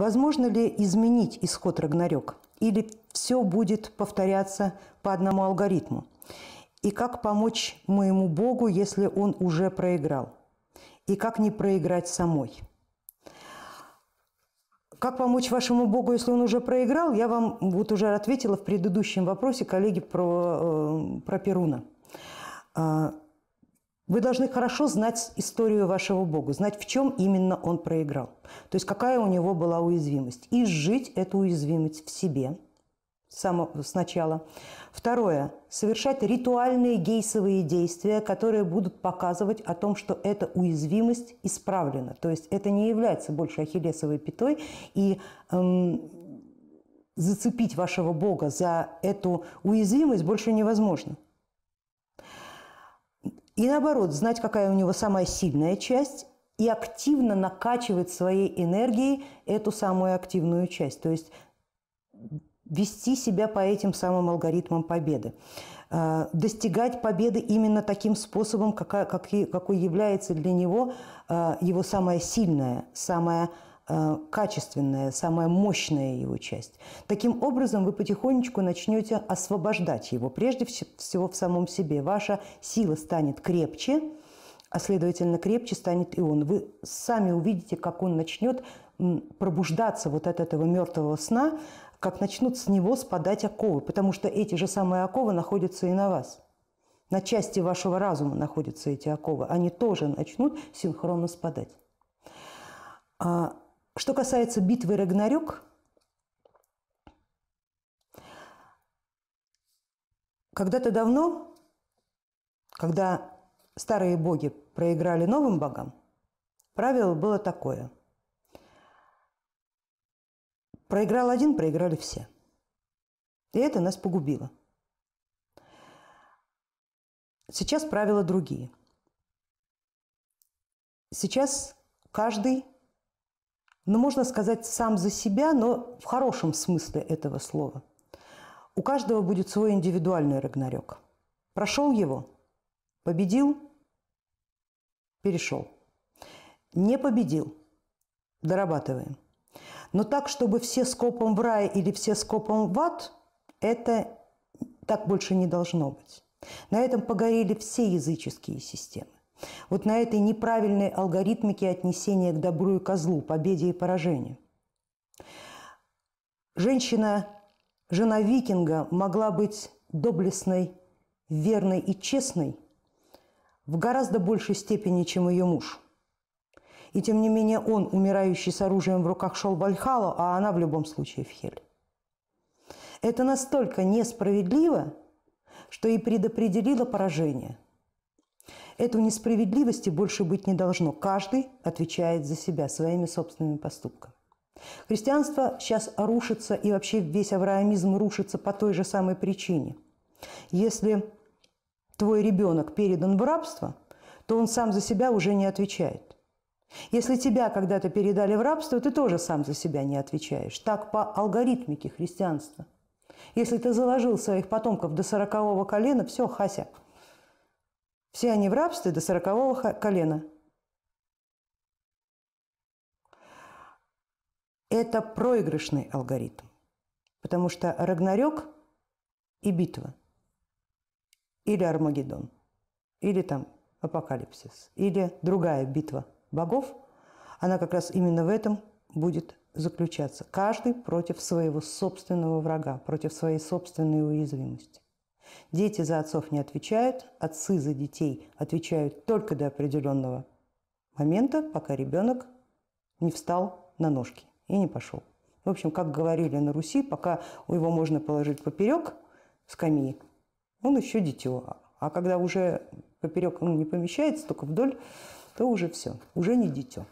Возможно ли изменить исход Рагнарёк? Или все будет повторяться по одному алгоритму? И как помочь моему Богу, если он уже проиграл? И как не проиграть самой? Как помочь вашему Богу, если он уже проиграл? Я вам вот уже ответила в предыдущем вопросе коллеги про, э, про Перуна. Вы должны хорошо знать историю вашего Бога, знать, в чем именно он проиграл. То есть какая у него была уязвимость. И сжить эту уязвимость в себе сначала. Второе. Совершать ритуальные гейсовые действия, которые будут показывать о том, что эта уязвимость исправлена. То есть это не является больше ахиллесовой пятой. И эм, зацепить вашего Бога за эту уязвимость больше невозможно. И наоборот, знать, какая у него самая сильная часть, и активно накачивать своей энергией эту самую активную часть. То есть вести себя по этим самым алгоритмам победы. Э, достигать победы именно таким способом, какой, является для него э, его самая сильная, самая качественная, самая мощная его часть. Таким образом, вы потихонечку начнете освобождать его, прежде всего в самом себе. Ваша сила станет крепче, а следовательно крепче станет и он. Вы сами увидите, как он начнет пробуждаться вот от этого мертвого сна, как начнут с него спадать оковы, потому что эти же самые оковы находятся и на вас. На части вашего разума находятся эти оковы. Они тоже начнут синхронно спадать. Что касается битвы Рагнарёк, когда-то давно, когда старые боги проиграли новым богам, правило было такое – Проиграл один, проиграли все. И это нас погубило. Сейчас правила другие. Сейчас каждый, ну, можно сказать, сам за себя, но в хорошем смысле этого слова. У каждого будет свой индивидуальный Рагнарёк. Прошел его, победил, перешел. Не победил, дорабатываем – но так, чтобы все скопом в рай или все скопом в ад, это так больше не должно быть. На этом погорели все языческие системы. Вот на этой неправильной алгоритмике отнесения к добру и козлу, победе и поражению. Женщина, жена викинга, могла быть доблестной, верной и честной в гораздо большей степени, чем ее муж – и тем не менее он, умирающий с оружием в руках, шел в Вальхалу, а она в любом случае в Хель. Это настолько несправедливо, что и предопределило поражение. Эту несправедливости больше быть не должно. Каждый отвечает за себя своими собственными поступками. Христианство сейчас рушится, и вообще весь авраамизм рушится по той же самой причине. Если твой ребенок передан в рабство, то он сам за себя уже не отвечает. Если тебя когда-то передали в рабство, ты тоже сам за себя не отвечаешь. Так по алгоритмике христианства. Если ты заложил своих потомков до сорокового колена, все, хася. Все они в рабстве до сорокового колена. Это проигрышный алгоритм. Потому что Рагнарёк и битва. Или Армагеддон. Или там Апокалипсис. Или другая битва – богов, она как раз именно в этом будет заключаться. Каждый против своего собственного врага, против своей собственной уязвимости. Дети за отцов не отвечают, отцы за детей отвечают только до определенного момента, пока ребенок не встал на ножки и не пошел. В общем, как говорили на Руси, пока его можно положить поперек скамьи, он еще дитё. А когда уже поперек он не помещается, только вдоль, то уже все, уже не дитё.